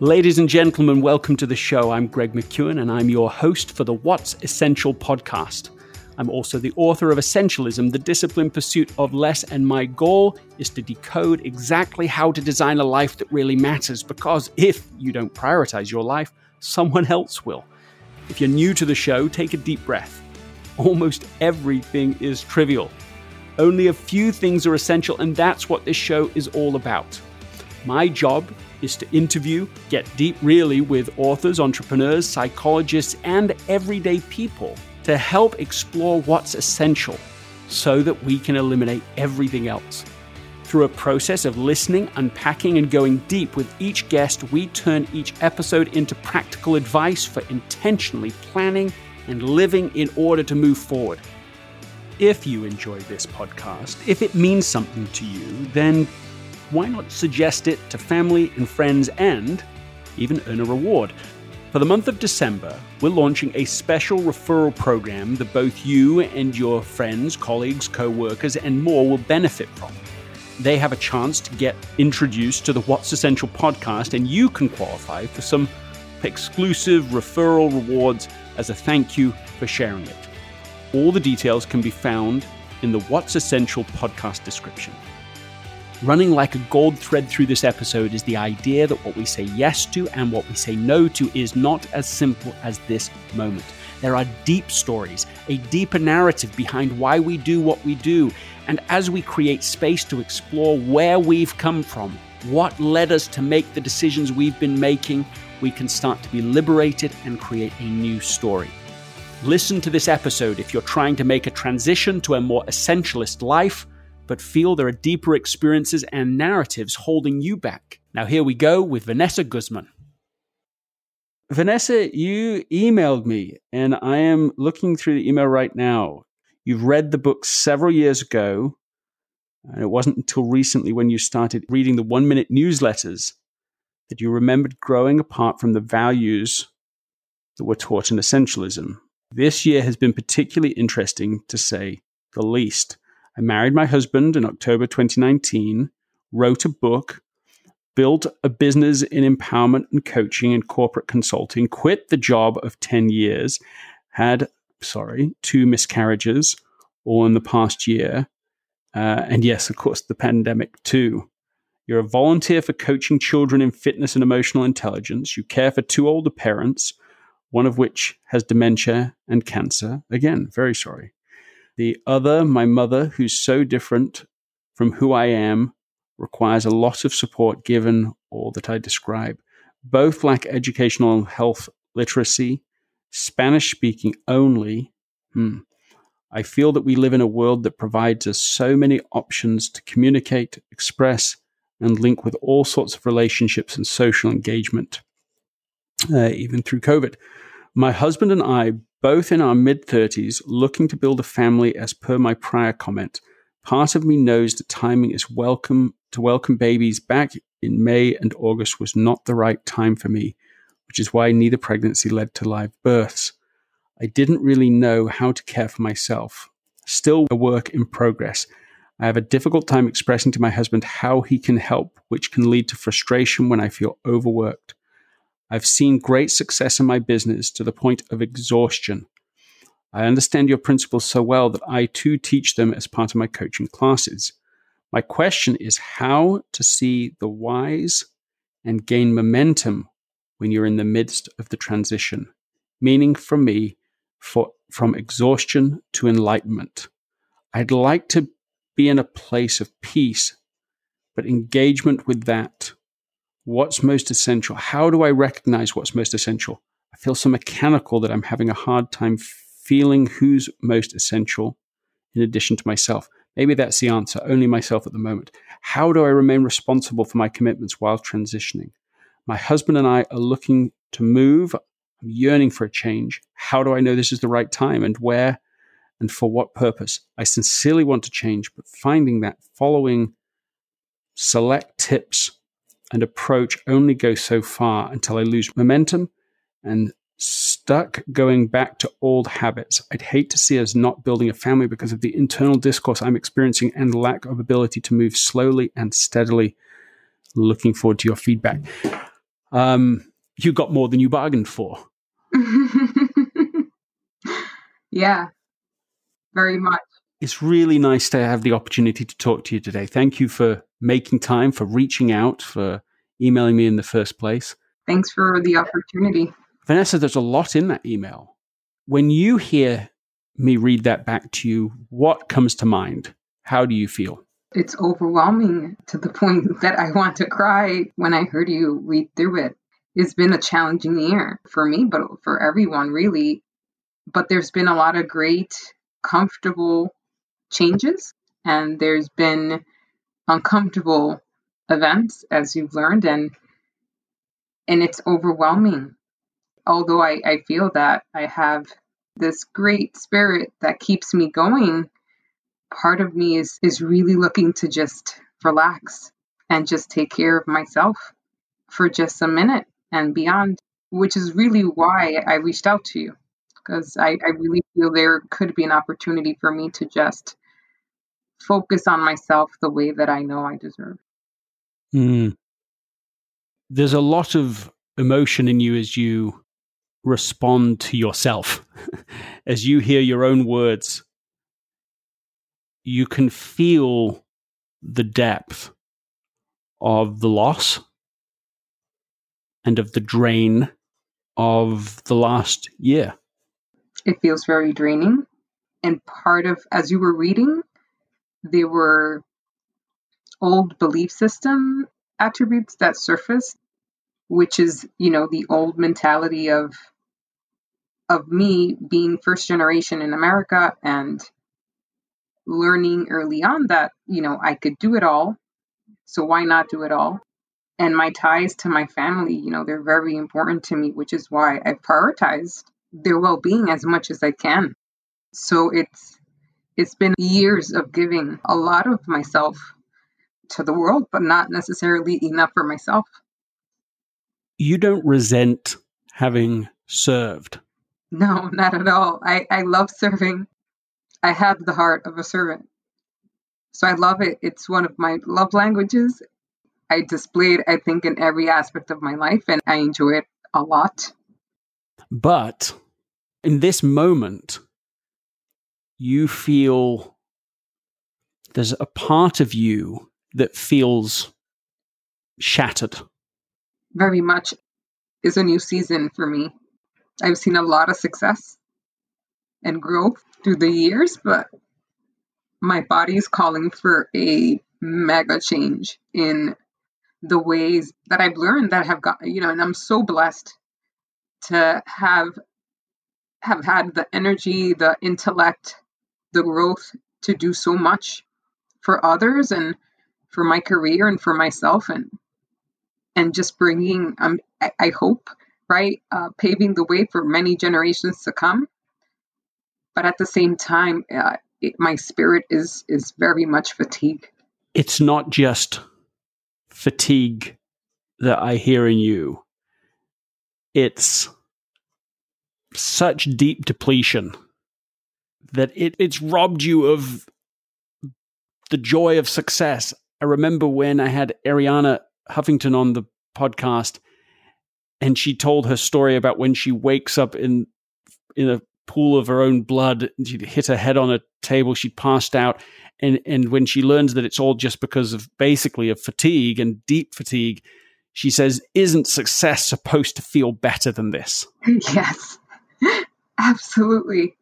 Ladies and gentlemen, welcome to the show. I'm Greg McKeown, and I'm your host for the What's Essential podcast. I'm also the author of Essentialism, the disciplined pursuit of less, and my goal is to decode exactly how to design a life that really matters. Because if you don't prioritize your life, someone else will. If you're new to the show, take a deep breath. Almost everything is trivial. Only a few things are essential, and that's what this show is all about. My job is to interview, get deep really with authors, entrepreneurs, psychologists, and everyday people to help explore what's essential so that we can eliminate everything else. Through a process of listening, unpacking, and going deep with each guest, we turn each episode into practical advice for intentionally planning and living in order to move forward. If you enjoy this podcast, if it means something to you, then why not suggest it to family and friends and even earn a reward? For the month of December, we're launching a special referral program that both you and your friends, colleagues, co workers, and more will benefit from. They have a chance to get introduced to the What's Essential podcast, and you can qualify for some exclusive referral rewards as a thank you for sharing it. All the details can be found in the What's Essential podcast description. Running like a gold thread through this episode is the idea that what we say yes to and what we say no to is not as simple as this moment. There are deep stories, a deeper narrative behind why we do what we do. And as we create space to explore where we've come from, what led us to make the decisions we've been making, we can start to be liberated and create a new story. Listen to this episode if you're trying to make a transition to a more essentialist life but feel there are deeper experiences and narratives holding you back. Now, here we go with Vanessa Guzman. Vanessa, you emailed me, and I am looking through the email right now. You've read the book several years ago, and it wasn't until recently when you started reading the one minute newsletters that you remembered growing apart from the values that were taught in essentialism. This year has been particularly interesting, to say the least. I married my husband in October 2019, wrote a book, built a business in empowerment and coaching and corporate consulting, quit the job of 10 years, had, sorry, two miscarriages all in the past year. Uh, and yes, of course, the pandemic too. You're a volunteer for coaching children in fitness and emotional intelligence. You care for two older parents, one of which has dementia and cancer. Again, very sorry. The other, my mother, who's so different from who I am, requires a lot of support given all that I describe. Both lack educational and health literacy, Spanish speaking only. Hmm. I feel that we live in a world that provides us so many options to communicate, express, and link with all sorts of relationships and social engagement, uh, even through COVID. My husband and I both in our mid 30s, looking to build a family as per my prior comment. Part of me knows the timing is welcome to welcome babies back in May and August was not the right time for me, which is why neither pregnancy led to live births. I didn't really know how to care for myself. Still a work in progress. I have a difficult time expressing to my husband how he can help, which can lead to frustration when I feel overworked. I've seen great success in my business to the point of exhaustion. I understand your principles so well that I too teach them as part of my coaching classes. My question is how to see the whys and gain momentum when you're in the midst of the transition, meaning for me, for, from exhaustion to enlightenment. I'd like to be in a place of peace, but engagement with that what's most essential? How do I recognize what's most essential? I feel so mechanical that I'm having a hard time feeling who's most essential in addition to myself. Maybe that's the answer, only myself at the moment. How do I remain responsible for my commitments while transitioning? My husband and I are looking to move. I'm yearning for a change. How do I know this is the right time and where and for what purpose? I sincerely want to change, but finding that following select tips and approach only go so far until I lose momentum and stuck going back to old habits. I'd hate to see us not building a family because of the internal discourse I'm experiencing and lack of ability to move slowly and steadily. Looking forward to your feedback. um, you got more than you bargained for. yeah, very much. It's really nice to have the opportunity to talk to you today. Thank you for making time, for reaching out, for emailing me in the first place. Thanks for the opportunity. Vanessa, there's a lot in that email. When you hear me read that back to you, what comes to mind? How do you feel? It's overwhelming to the point that I want to cry when I heard you read through it. It's been a challenging year for me, but for everyone, really. But there's been a lot of great, comfortable changes, and there's been uncomfortable events, as you've learned, and and it's overwhelming. Although I, I feel that I have this great spirit that keeps me going, part of me is is really looking to just relax and just take care of myself for just a minute and beyond, which is really why I reached out to you. Because I, I really feel there could be an opportunity for me to just focus on myself the way that I know I deserve. Mm. There's a lot of emotion in you as you respond to yourself. as you hear your own words, you can feel the depth of the loss and of the drain of the last year. It feels very draining. And part of, as you were reading, there were old belief system attributes that surfaced, which is, you know, the old mentality of of me being first generation in America and learning early on that, you know, I could do it all. So why not do it all? And my ties to my family, you know, they're very important to me, which is why I've prioritized their well being as much as I can. So it's it's been years of giving a lot of myself to the world, but not necessarily enough for myself. You don't resent having served. No, not at all. I, I love serving. I have the heart of a servant. So I love it. It's one of my love languages. I display it, I think, in every aspect of my life, and I enjoy it a lot. But in this moment, you feel there's a part of you that feels shattered. Very much is a new season for me. I've seen a lot of success and growth through the years, but my body is calling for a mega change in the ways that I've learned that have got, you know, and I'm so blessed to have have had the energy, the intellect, the growth to do so much for others and for my career and for myself and and just bringing um I, I hope right uh, paving the way for many generations to come. But at the same time uh, it, my spirit is is very much fatigued it's not just fatigue that i hear in you. It's such deep depletion that it, it's robbed you of the joy of success. I remember when I had Arianna Huffington on the podcast and she told her story about when she wakes up in in a pool of her own blood she'd hit her head on a table, she'd passed out. And and when she learns that it's all just because of basically of fatigue and deep fatigue, she says, Isn't success supposed to feel better than this? Yes. Absolutely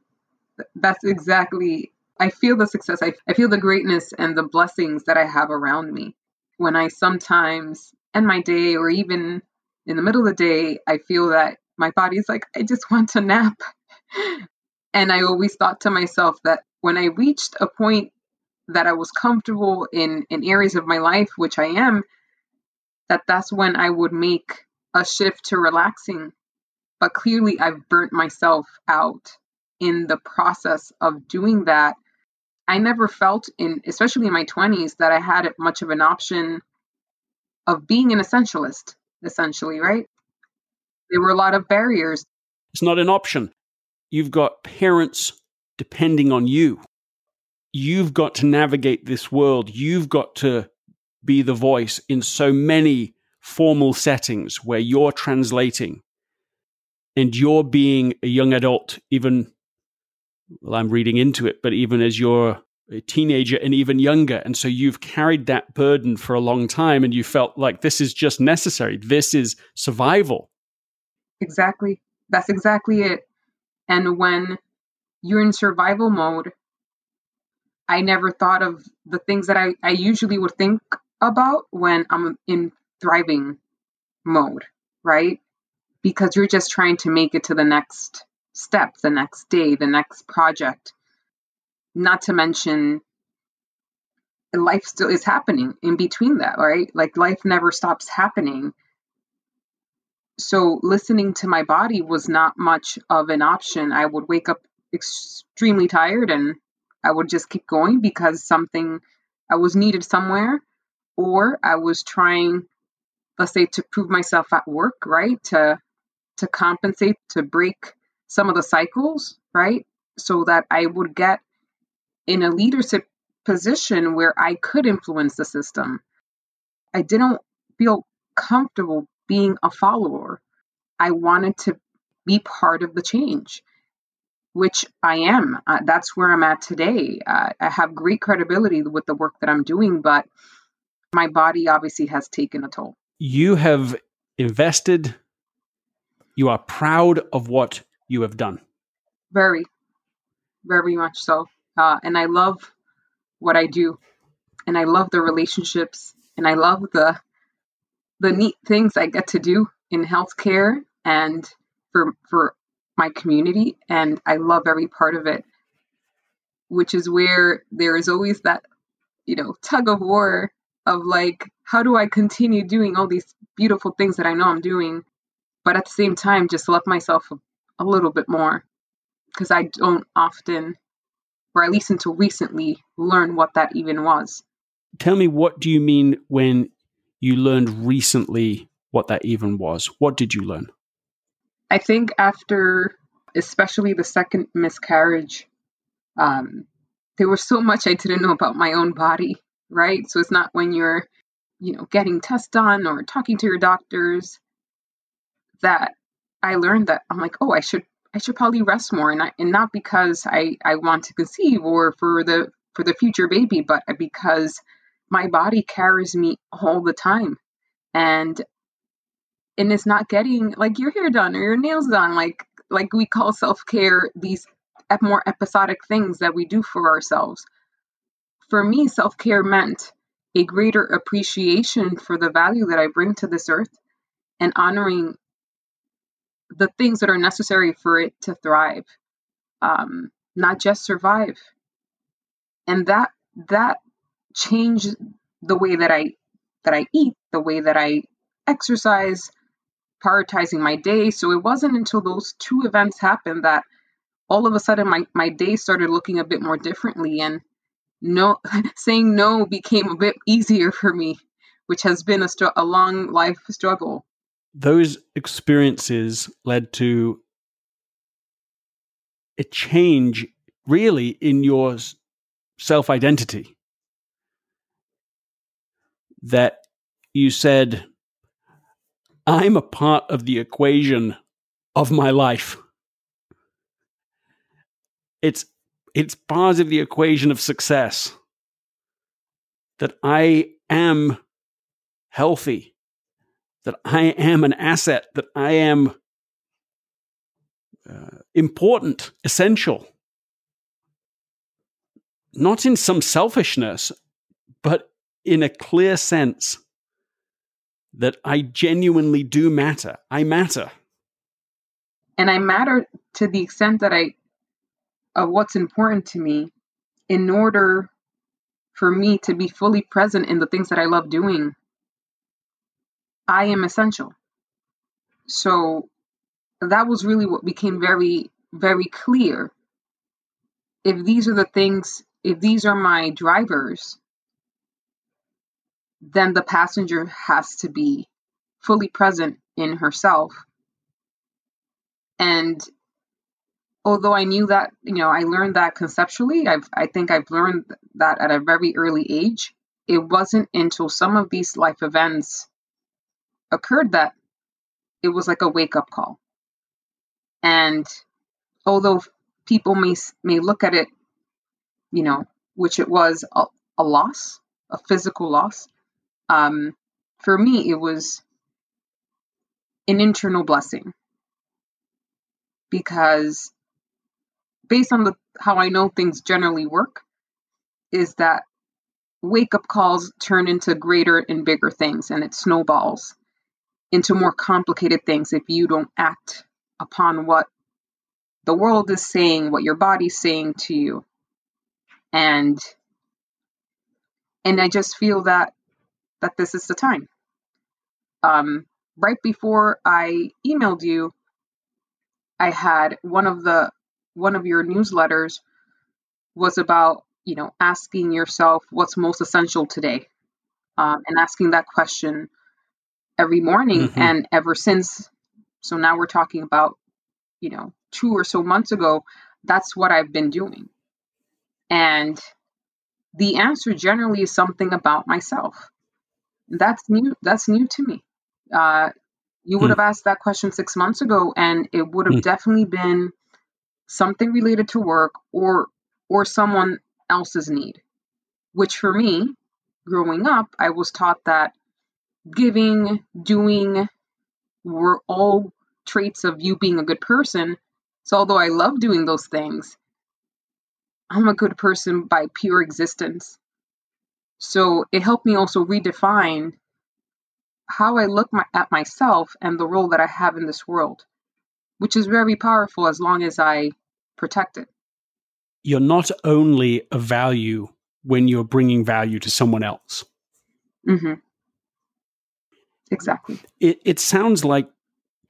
that's exactly I feel the success. I, I feel the greatness and the blessings that I have around me. When I sometimes end my day or even in the middle of the day, I feel that my body's like, I just want to nap. and I always thought to myself that when I reached a point that I was comfortable in, in areas of my life, which I am, that that's when I would make a shift to relaxing. But clearly, I've burnt myself out in the process of doing that, I never felt in, especially in my 20s, that I had much of an option of being an essentialist, essentially, right? There were a lot of barriers. It's not an option. You've got parents depending on you. You've got to navigate this world. You've got to be the voice in so many formal settings where you're translating and you're being a young adult, even, well, I'm reading into it, but even as you're a teenager and even younger. And so you've carried that burden for a long time and you felt like this is just necessary. This is survival. Exactly. That's exactly it. And when you're in survival mode, I never thought of the things that I, I usually would think about when I'm in thriving mode, right? Because you're just trying to make it to the next step, the next day, the next project. Not to mention, life still is happening in between that, right? Like life never stops happening. So listening to my body was not much of an option. I would wake up extremely tired and I would just keep going because something I was needed somewhere or I was trying let's say to prove myself at work, right? To to compensate to break some of the cycles, right? So that I would get in a leadership position where I could influence the system. I didn't feel comfortable being a follower. I wanted to be part of the change which I am. Uh, that's where I'm at today. Uh, I have great credibility with the work that I'm doing, but my body obviously has taken a toll. You have invested, you are proud of what you have done. Very, very much so. Uh, and I love what I do, and I love the relationships, and I love the the neat things I get to do in healthcare and for for my community and I love every part of it, which is where there is always that, you know, tug of war of like, how do I continue doing all these beautiful things that I know I'm doing, but at the same time, just love myself a, a little bit more because I don't often, or at least until recently, learn what that even was. Tell me, what do you mean when you learned recently what that even was? What did you learn? I think after, especially the second miscarriage, um, there was so much I didn't know about my own body, right? So it's not when you're, you know, getting tests done or talking to your doctors that I learned that I'm like, oh, I should I should probably rest more, and I, and not because I I want to conceive or for the for the future baby, but because my body carries me all the time, and and it's not getting like your hair done or your nails done like like we call self-care these more episodic things that we do for ourselves. For me self-care meant a greater appreciation for the value that i bring to this earth and honoring the things that are necessary for it to thrive um, not just survive and that that changed the way that i that i eat the way that i exercise prioritizing my day. So it wasn't until those two events happened that all of a sudden my, my day started looking a bit more differently and no saying no became a bit easier for me, which has been a, str- a long life struggle. Those experiences led to a change really in your self identity that you said I'm a part of the equation of my life. It's it's part of the equation of success. That I am healthy, that I am an asset, that I am uh, important, essential. Not in some selfishness, but in a clear sense that I genuinely do matter. I matter. And I matter to the extent that I, of what's important to me, in order for me to be fully present in the things that I love doing, I am essential. So that was really what became very, very clear. If these are the things, if these are my drivers, then the passenger has to be fully present in herself. And although I knew that, you know, I learned that conceptually, I've, I think I've learned that at a very early age. It wasn't until some of these life events occurred that it was like a wake up call. And although people may may look at it, you know, which it was a, a loss, a physical loss, um, for me it was an internal blessing because based on the how I know things generally work, is that wake up calls turn into greater and bigger things and it snowballs into more complicated things if you don't act upon what the world is saying, what your body's saying to you. And and I just feel that that this is the time. Um, right before I emailed you, I had one of the one of your newsletters was about you know asking yourself what's most essential today, um, and asking that question every morning. Mm-hmm. And ever since, so now we're talking about you know two or so months ago. That's what I've been doing, and the answer generally is something about myself. That's new. That's new to me. Uh, you would hmm. have asked that question six months ago, and it would have hmm. definitely been something related to work or or someone else's need. Which for me, growing up, I was taught that giving, doing were all traits of you being a good person. So although I love doing those things, I'm a good person by pure existence. So it helped me also redefine how I look my, at myself and the role that I have in this world, which is very powerful as long as I protect it. You're not only a value when you're bringing value to someone else. Mm-hmm. Exactly. It, it sounds like,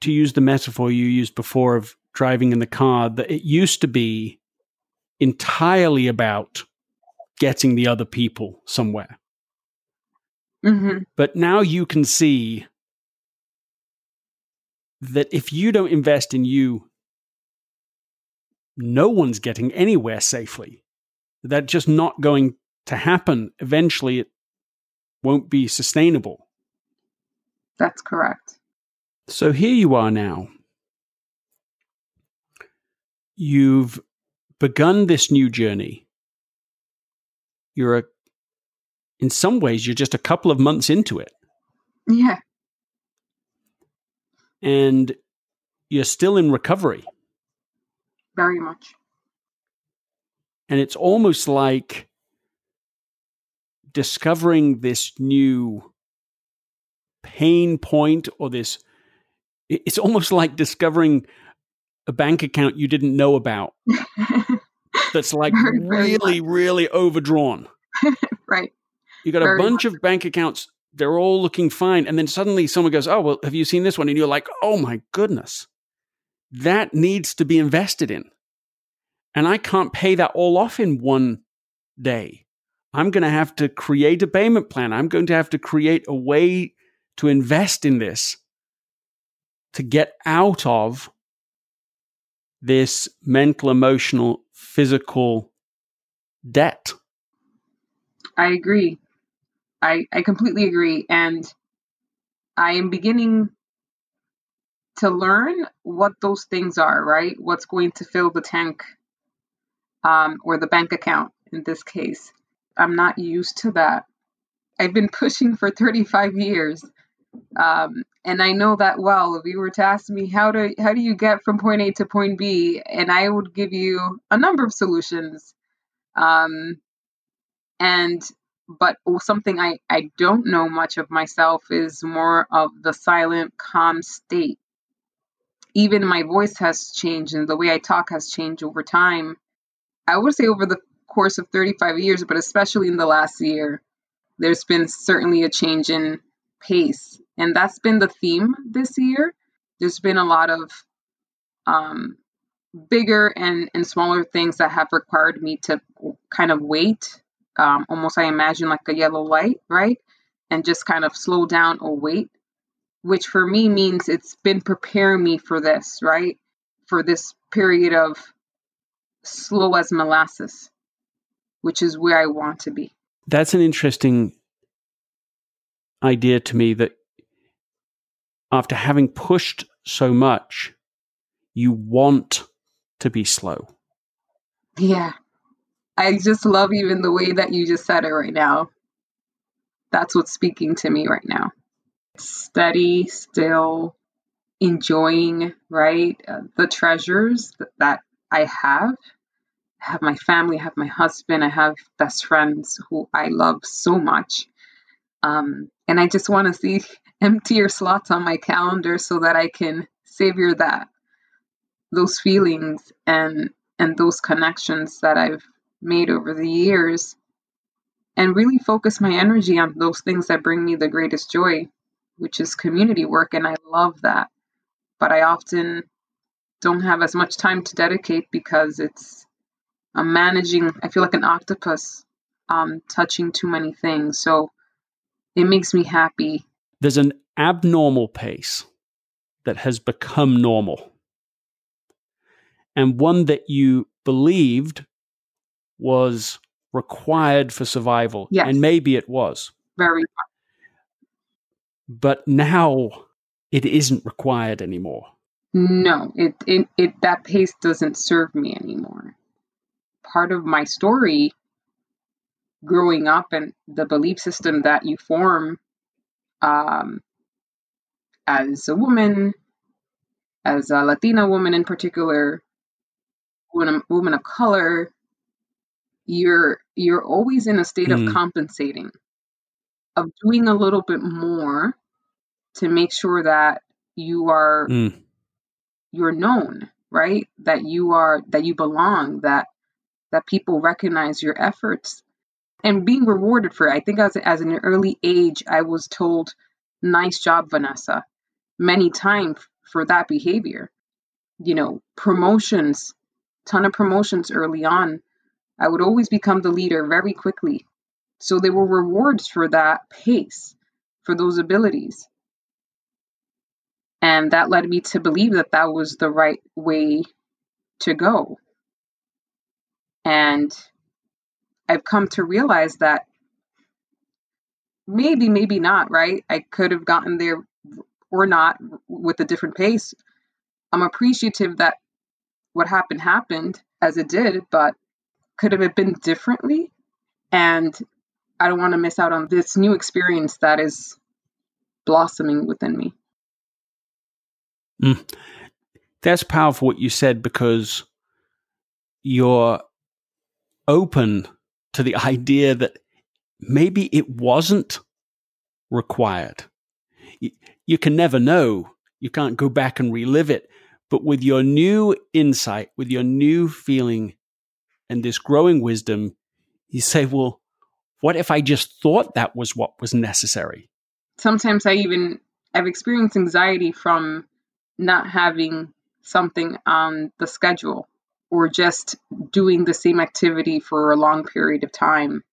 to use the metaphor you used before of driving in the car, that it used to be entirely about getting the other people somewhere. Mm-hmm. But now you can see that if you don't invest in you, no one's getting anywhere safely. That's just not going to happen. Eventually, it won't be sustainable. That's correct. So here you are now. You've begun this new journey. You're a in some ways, you're just a couple of months into it. Yeah. And you're still in recovery. Very much. And it's almost like discovering this new pain point or this it's almost like discovering a bank account you didn't know about that's like very, very really much. really overdrawn right you got a bunch of bank accounts. They're all looking fine. And then suddenly someone goes, Oh, well, have you seen this one? And you're like, Oh my goodness. That needs to be invested in. And I can't pay that all off in one day. I'm going to have to create a payment plan. I'm going to have to create a way to invest in this to get out of this mental, emotional, physical debt. I agree. I, I completely agree. And I am beginning to learn what those things are, right? What's going to fill the tank um, or the bank account in this case. I'm not used to that. I've been pushing for 35 years. Um, and I know that well. If you were to ask me how to how do you get from point A to point B, and I would give you a number of solutions. Um, and but something I, I don't know much of myself is more of the silent, calm state. Even my voice has changed and the way I talk has changed over time. I would say over the course of 35 years, but especially in the last year, there's been certainly a change in pace. And that's been the theme this year. There's been a lot of um, bigger and, and smaller things that have required me to kind of wait um, almost I imagine like a yellow light, right? And just kind of slow down or wait, which for me means it's been preparing me for this, right? For this period of slow as molasses, which is where I want to be. That's an interesting idea to me that after having pushed so much, you want to be slow. Yeah. I just love even the way that you just said it right now. That's what's speaking to me right now. Steady, still, enjoying, right? Uh, the treasures that, that I have. I have my family, I have my husband, I have best friends who I love so much. Um, and I just want to see emptier slots on my calendar so that I can savor that, those feelings and and those connections that I've made over the years, and really focus my energy on those things that bring me the greatest joy, which is community work, and I love that. But I often don't have as much time to dedicate because it's I'm managing. I feel like an octopus, um, touching too many things. So it makes me happy. There's an abnormal pace that has become normal, and one that you believed was required for survival. Yes. And maybe it was. Very But now it isn't required anymore. No, it, it it that pace doesn't serve me anymore. Part of my story growing up and the belief system that you form um, as a woman, as a Latina woman in particular, woman, woman of color, you're you're always in a state Mm. of compensating, of doing a little bit more to make sure that you are Mm. you're known, right? That you are that you belong, that that people recognize your efforts and being rewarded for it. I think as as an early age I was told, "Nice job, Vanessa," many times for that behavior. You know, promotions, ton of promotions early on. I would always become the leader very quickly. So there were rewards for that pace, for those abilities. And that led me to believe that that was the right way to go. And I've come to realize that maybe, maybe not, right? I could have gotten there or not with a different pace. I'm appreciative that what happened happened as it did, but could have been differently? And I don't want to miss out on this new experience that is blossoming within me. Mm. That's powerful what you said because you're open to the idea that maybe it wasn't required. Y- You can never know. You can't go back and relive it. But with your new insight, with your new feeling and this growing wisdom, you say, well, what if I just thought that was what was necessary? Sometimes I even I've experienced anxiety from not having something on the schedule or just doing the same activity for a long period of time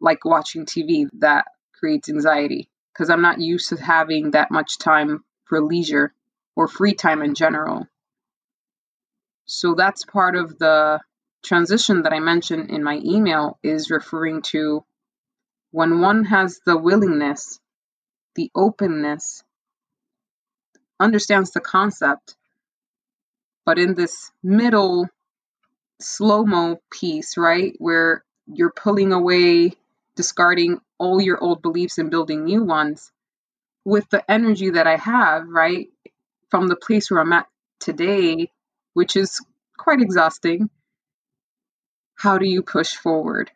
like watching TV that creates anxiety because I'm not used to having that much time for leisure or free time in general. So that's part of the transition that I mentioned in my email is referring to when one has the willingness, the openness, understands the concept, but in this middle slow mo piece, right, where you're pulling away, discarding all your old beliefs and building new ones with the energy that I have, right, from the place where I'm at today, which is quite exhausting. How do you push forward?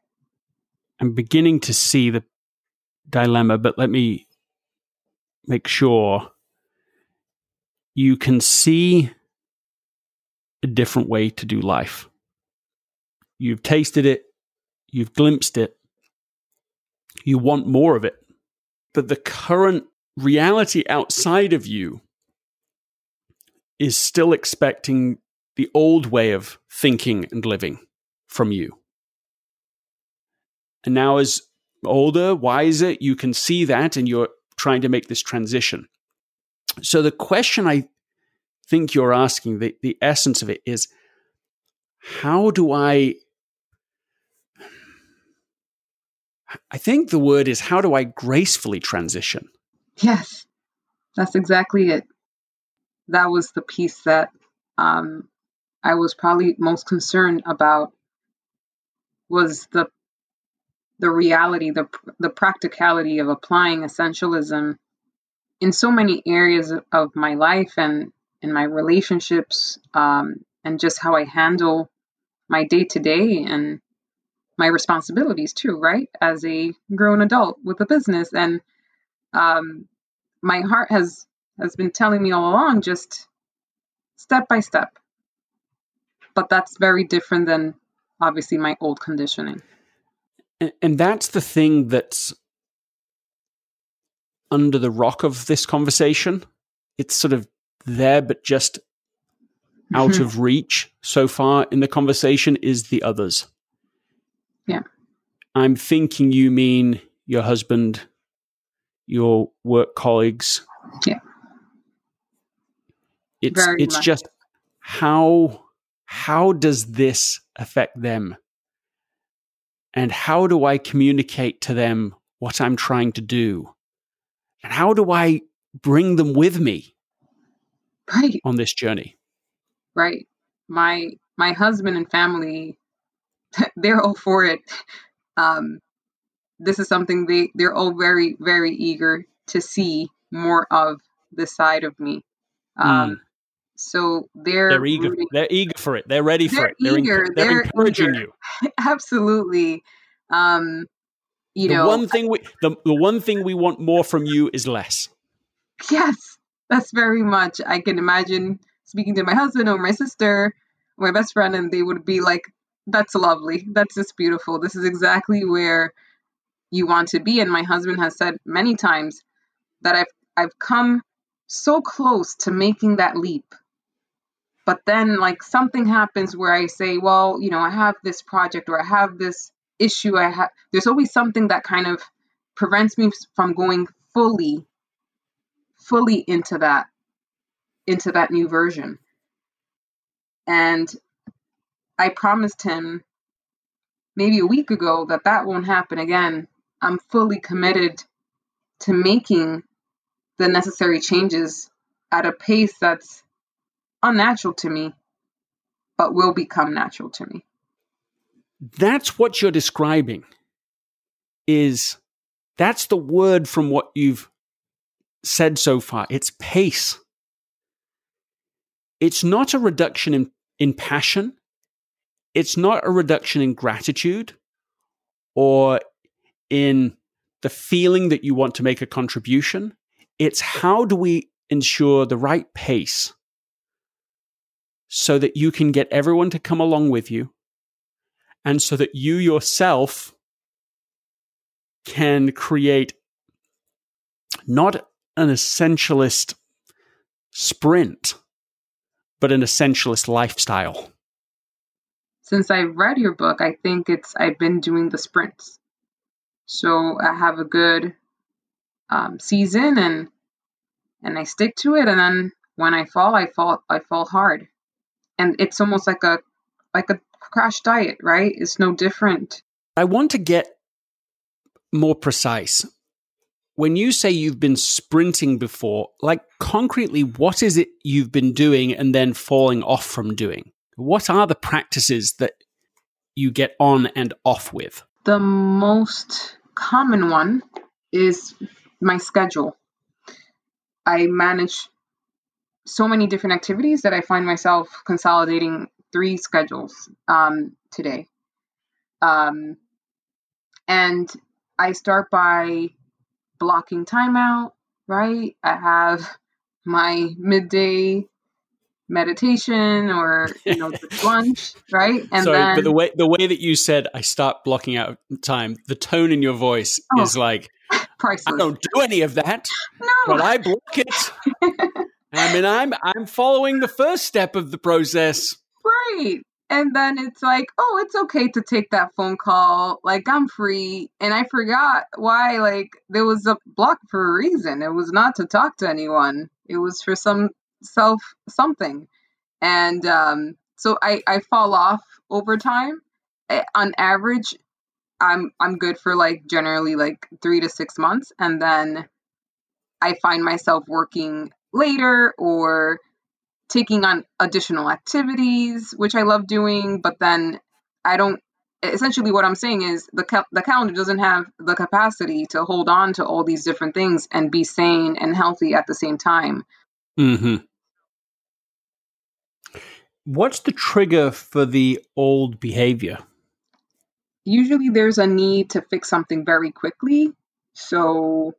I'm beginning to see the dilemma, but let me make sure you can see a different way to do life. You've tasted it, you've glimpsed it, you want more of it. But the current reality outside of you is still expecting the old way of thinking and living from you. And now, as older, wiser, you can see that and you're trying to make this transition. So, the question I think you're asking, the, the essence of it is how do I? I think the word is how do I gracefully transition? Yes. That's exactly it. That was the piece that um, I was probably most concerned about was the the reality, the the practicality of applying essentialism in so many areas of my life and in my relationships, um, and just how I handle my day to day and my responsibilities too, right? As a grown adult with a business, and um, my heart has has been telling me all along, just step by step. But that's very different than obviously my old conditioning. And, and that's the thing that's under the rock of this conversation. It's sort of there, but just out mm-hmm. of reach so far in the conversation is the others. Yeah. I'm thinking you mean your husband, your work colleagues. Yeah. It's Very it's much. just how how does this affect them? And how do I communicate to them what I'm trying to do? And how do I bring them with me right. on this journey? Right. My my husband and family they're all for it. Um, this is something they they're all very very eager to see more of the side of me. Um, mm. So they're they're eager. Rooting, they're eager for it. They're ready for they're it. They're, eager. they're, they're encouraging eager. you. Absolutely. Um, you the know, one thing we the, the one thing we want more from you is less. Yes, that's very much. I can imagine speaking to my husband or my sister, my best friend, and they would be like, "That's lovely. That's just beautiful. This is exactly where you want to be." And my husband has said many times that I've I've come so close to making that leap but then like something happens where i say well you know i have this project or i have this issue i have there's always something that kind of prevents me from going fully fully into that into that new version and i promised him maybe a week ago that that won't happen again i'm fully committed to making the necessary changes at a pace that's unnatural to me, but will become natural to me. That's what you're describing. Is that's the word from what you've said so far. It's pace. It's not a reduction in, in passion. It's not a reduction in gratitude or in the feeling that you want to make a contribution. It's how do we ensure the right pace so that you can get everyone to come along with you and so that you yourself can create not an essentialist sprint, but an essentialist lifestyle. Since I read your book, I think it's I've been doing the sprints. So I have a good um, season and and I stick to it and then when I fall I fall I fall hard and it's almost like a like a crash diet, right? It's no different. I want to get more precise. When you say you've been sprinting before, like concretely, what is it you've been doing and then falling off from doing? What are the practices that you get on and off with? The most common one is my schedule. I manage so many different activities that I find myself consolidating three schedules um, today. Um, and I start by blocking time out, right? I have my midday meditation or you know lunch right and sorry then, but the way the way that you said i start blocking out time the tone in your voice oh, is like priceless. i don't do any of that no. but i block it I mean, I'm I'm following the first step of the process. Right. And then it's like, oh, it's okay to take that phone call. Like I'm free. And I forgot why like there was a block for a reason. It was not to talk to anyone. It was for some self something. And um so I I fall off over time. On average, I'm I'm good for like generally like 3 to 6 months and then I find myself working later or taking on additional activities, which I love doing, but then I don't essentially what I'm saying is the ca- the calendar doesn't have the capacity to hold on to all these different things and be sane and healthy at the same time. Mhm. What's the trigger for the old behavior? Usually there's a need to fix something very quickly. So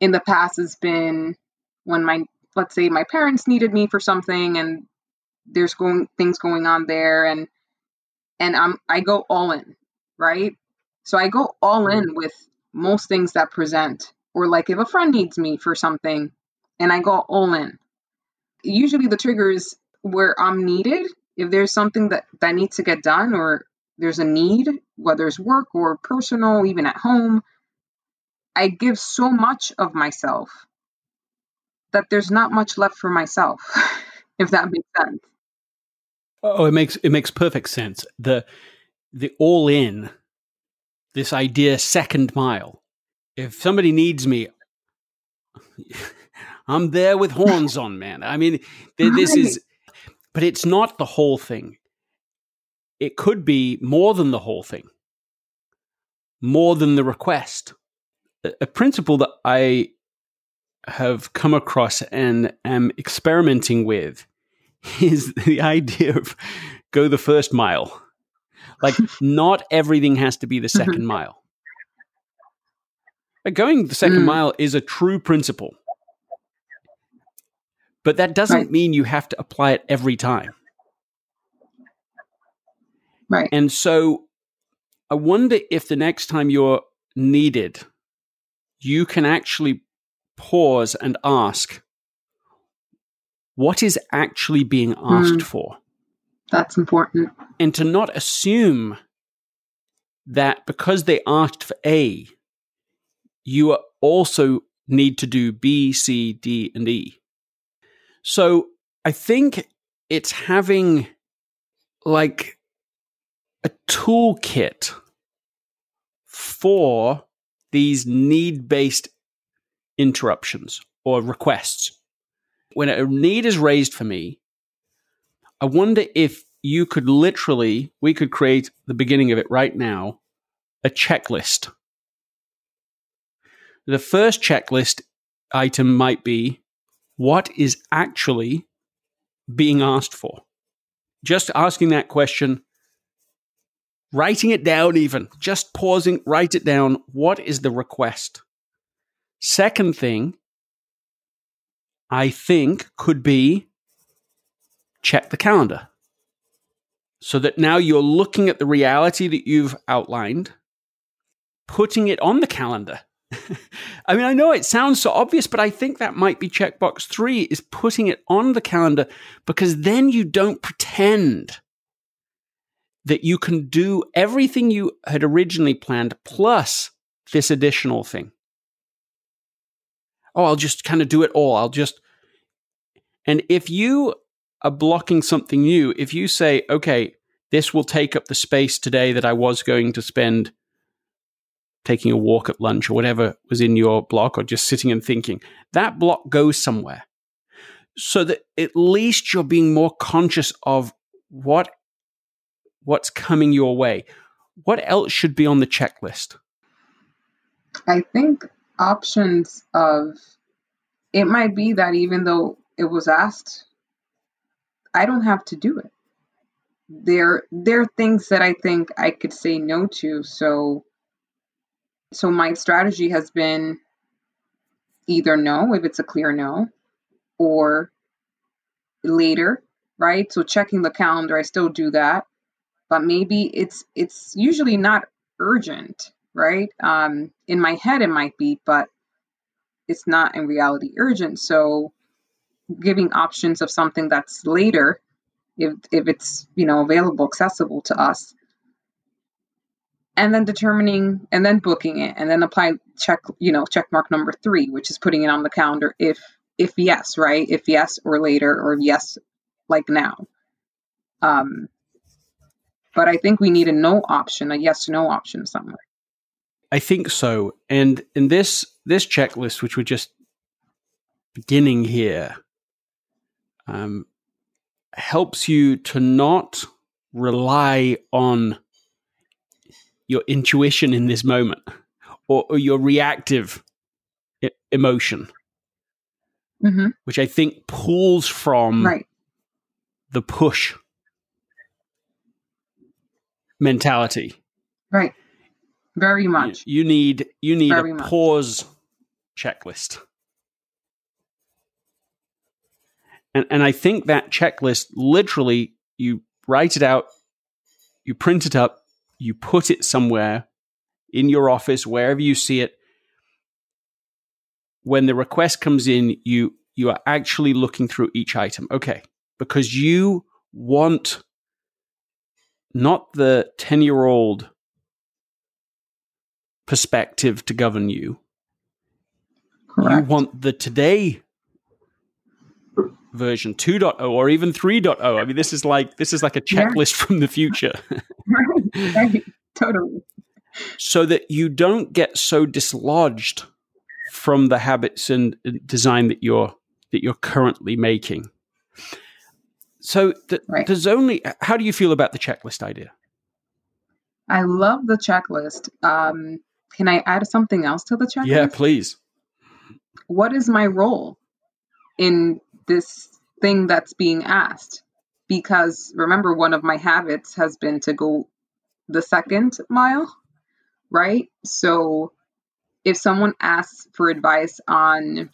in the past has been when my let's say my parents needed me for something and there's going things going on there and and I'm I go all in, right? So I go all in mm-hmm. with most things that present or like if a friend needs me for something and I go all in. Usually the triggers where I'm needed, if there's something that that needs to get done or there's a need, whether it's work or personal, even at home, I give so much of myself that there's not much left for myself, if that makes sense. Oh, it makes it makes perfect sense. The the all in, this idea second mile. If somebody needs me, I'm there with horns on, man. I mean, th- this is, but it's not the whole thing. It could be more than the whole thing, more than the request. A, a principle that I have come across and am experimenting with is the idea of go the first mile. Like, not everything has to be the second mile. Like going the second Mm. mile is a true principle. But that doesn't Right. mean you have to apply it every time. Right. And so I wonder if the next time you're needed, you can actually pause and ask, what is actually being asked Mm. for? That's important. And to not assume that because they asked for A, you also need to do B, C, D, and E. So I think it's having like a toolkit for these need based interruptions or requests. When a need is raised for me, I wonder if you could literally, we could create the beginning of it right now, a checklist. The first checklist item might be what is actually being asked for? Just asking that question, writing it down, even just pausing, write it down. What is the request? Second thing, I think could be check the calendar. So that now you're looking at the reality that you've outlined, putting it on the calendar. I mean, I know it sounds so obvious, but I think that might be checkbox three is putting it on the calendar because then you don't pretend that you can do everything you had originally planned plus this additional thing. Oh, I'll just kind of do it all. I'll just. And if you are blocking something new, if you say, okay, this will take up the space today that I was going to spend taking a walk at lunch or whatever was in your block or just sitting and thinking, that block goes somewhere. So that at least you're being more conscious of what what's coming your way. What else should be on the checklist? I think options of it might be that even though it was asked, I don't have to do it. There there are things that I think I could say no to. So so my strategy has been either no if it's a clear no or later, right? So checking the calendar, I still do that. But maybe it's it's usually not urgent, right? Um, in my head, it might be, but it's not in reality urgent. So, giving options of something that's later, if if it's you know available, accessible to us, and then determining and then booking it, and then apply check you know check mark number three, which is putting it on the calendar if if yes, right? If yes or later, or yes like now. Um, but I think we need a no option, a yes to no option somewhere. I think so. And in this this checklist, which we're just beginning here um, helps you to not rely on your intuition in this moment or, or your reactive I- emotion, mm-hmm. which I think pulls from right. the push mentality. Right. Very much. You, you need you need Very a much. pause checklist. And and I think that checklist literally you write it out, you print it up, you put it somewhere in your office, wherever you see it. When the request comes in, you you are actually looking through each item. Okay. Because you want not the 10 year old perspective to govern you. You want the today version 2.0 or even 3.0. I mean, this is like this is like a Yeah. checklist from the future, right. Right. Totally. so that you don't get so dislodged from the habits and design that you're that you're currently making. So Right. there's only. How do you feel about the checklist idea? I love the checklist. Um, can I add something else to the checklist? Yeah, please. what is my role in this thing that's being asked? Because remember, one of my habits has been to go the second mile, right? So if someone asks for advice on,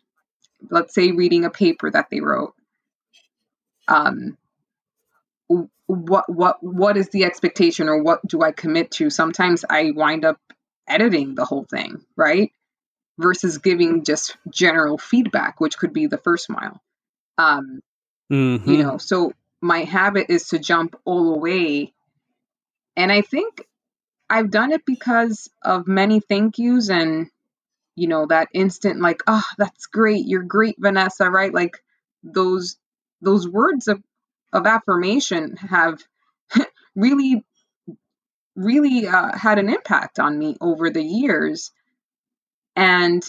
let's say, reading a paper that they wrote, um, what what what is the expectation or what do I commit to? Sometimes I wind up editing the whole thing, right? versus giving just general feedback, which could be the first mile. Um, Mhm. you know, so my habit is to jump all the way. And I think I've done it because of many thank yous and, you know, that instant, like, oh, that's great. You're great, Vanessa, right? Like those, those words of, of affirmation have really, really uh, had an impact on me over the years. And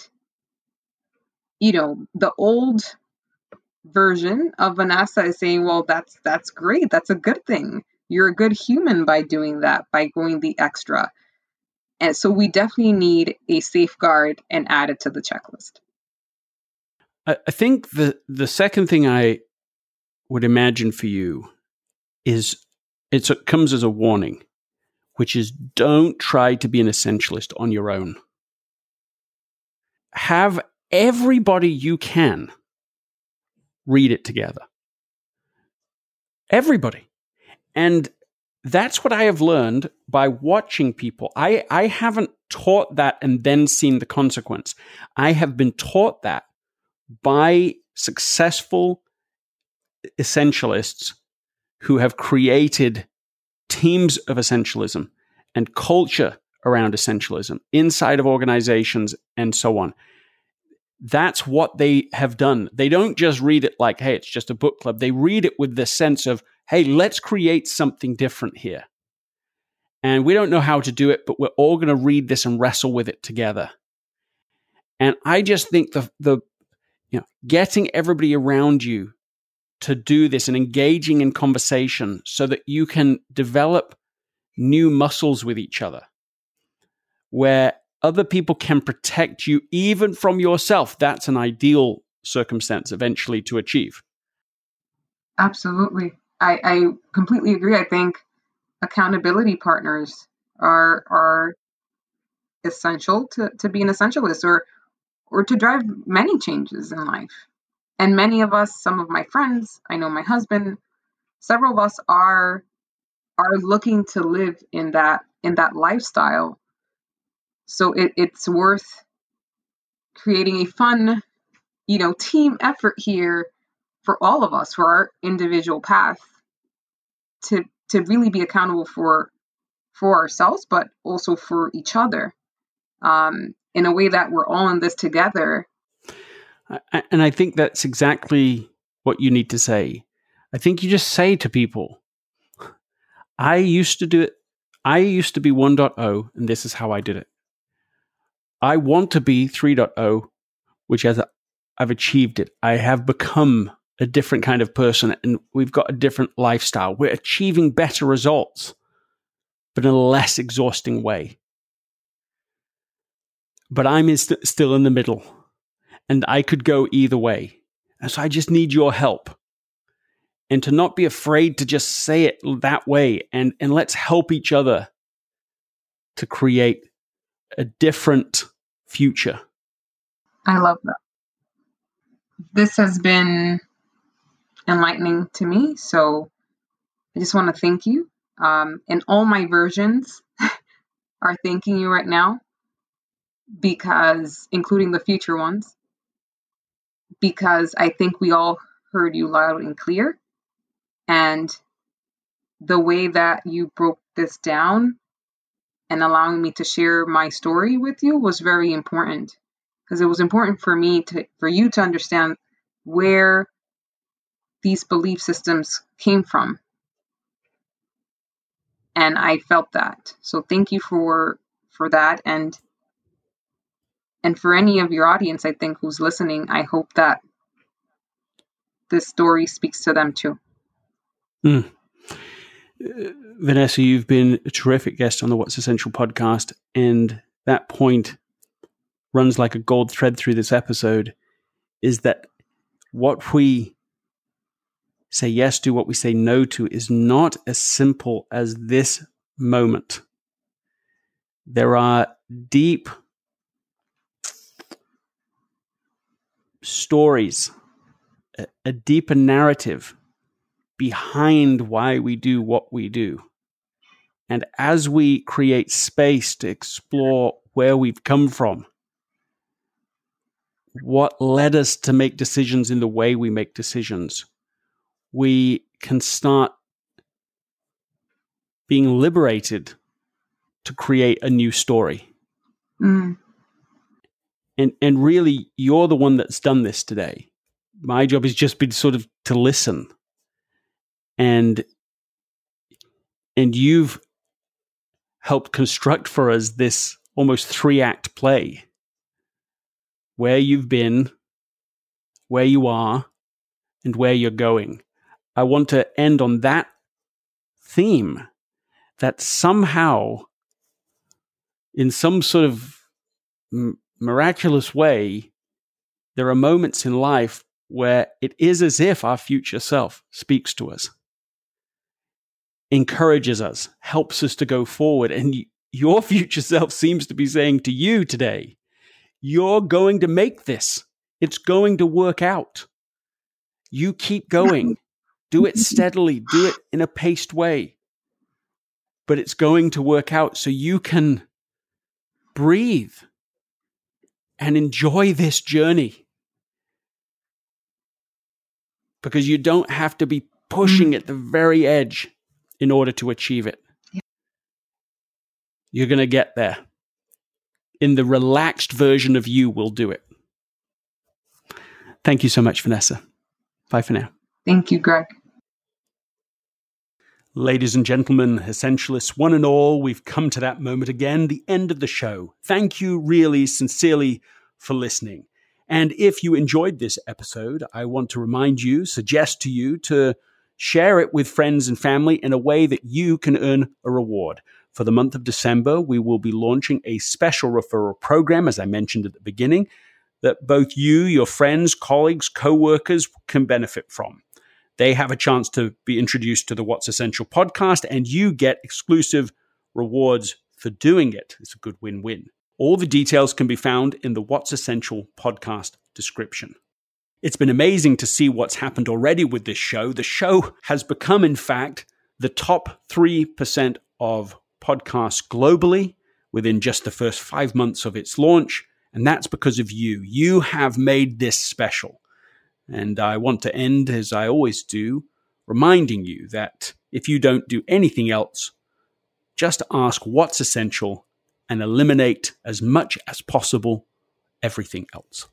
you know the old version of vanessa is saying well that's that's great. That's a good thing. You're a good human by doing that by going the extra. And so we definitely need a safeguard and add it to the checklist. I, I think the the second thing I would imagine for you is it comes as a warning, which is don't try to be an essentialist on your own. Have everybody you can read it together. Everybody. And that's what I have learned by watching people. I, I haven't taught that and then seen the consequence. I have been taught that by successful essentialists who have created teams of essentialism and culture around essentialism inside of organizations and so on. That's what they have done. They don't just read it like, hey, it's just a book club. They read it with the sense of, hey, let's create something different here. And we don't know how to do it, but we're all going to read this and wrestle with it together. And I just think the, the, you know, getting everybody around you to do this and engaging in conversation so that you can develop new muscles with each other where other people can protect you even from yourself. That's an ideal circumstance eventually to achieve. absolutely i i completely agree i think accountability partners are are essential to to be an essentialist or or to drive many changes in life and many of us some of my friends i know my husband several of us are are looking to live in that in that lifestyle. So it, it's worth creating a fun you know team effort here for all of us for our individual path to to really be accountable for for ourselves but also for each other um in a way that we're all in this together And I think that's exactly what you need to say. I think you just say to people, I used to do it. I used to be 1.0, and this is how I did it. I want to be 3.0, which has a, I've achieved it. I have become a different kind of person and we've got a different lifestyle. We're achieving better results, but in a less exhausting way. But I'm st- still in the middle and I could go either way. And so I just need your help. And to not be afraid to just say it that way and, and let's help each other to create a different future. I love that. This has been enlightening to me. So I just want to thank you. Um, and all my versions are thanking you right now because, including the future ones, because I think we all heard you loud and clear. And the way that you broke this down and allowing me to share my story with you was very important because it was important for me to for you to understand where these belief systems came from. And i felt that. So thank you for for that. And and for any of your audience i think who's listening i hope that this story speaks to them too mm. vanessa you've been a terrific guest on the what's essential podcast and that point runs like a gold thread through this episode is that what we say yes to, what we say no to, is not as simple as this moment. There are deep stories, a, a deeper narrative behind why we do what we do. And as we create space to explore where we've come from, what led us to make decisions in the way we make decisions, we can start being liberated to create a new story. Mm. And and really you're the one that's done this today. My job has just been sort of to listen. And and you've helped construct for us this almost three act play where you've been, where you are, and where you're going. I want to end on that theme that somehow, in some sort of miraculous way, there are moments in life where it is as if our future self speaks to us, encourages us, helps us to go forward. And your future self seems to be saying to you today, you're going to make this. It's going to work out. You keep going. Do it steadily. Do it in a paced way. But it's going to work out so you can breathe and enjoy this journey. Because you don't have to be pushing mm. at the very edge in order to achieve it. You're going to get there in the relaxed version of you will do it. Thank you so much, Vanessa. Bye for now. Thank you, Greg. Ladies and gentlemen, essentialists, one and all, we've come to that moment again, the end of the show. Thank you really sincerely for listening. And if you enjoyed this episode, I want to remind you, suggest to you to share it with friends and family in a way that you can earn a reward. For the month of December, we will be launching a special referral program, as I mentioned at the beginning, that both you, your friends, colleagues, co workers can benefit from. They have a chance to be introduced to the What's Essential podcast, and you get exclusive rewards for doing it. It's a good win win. All the details can be found in the What's Essential podcast description. It's been amazing to see what's happened already with this show. The show has become, in fact, the top 3% of podcasts globally within just the first five months of its launch. And that's because of you. You have made this special. And I want to end, as I always do, reminding you that if you don't do anything else, just ask what's essential and eliminate as much as possible everything else.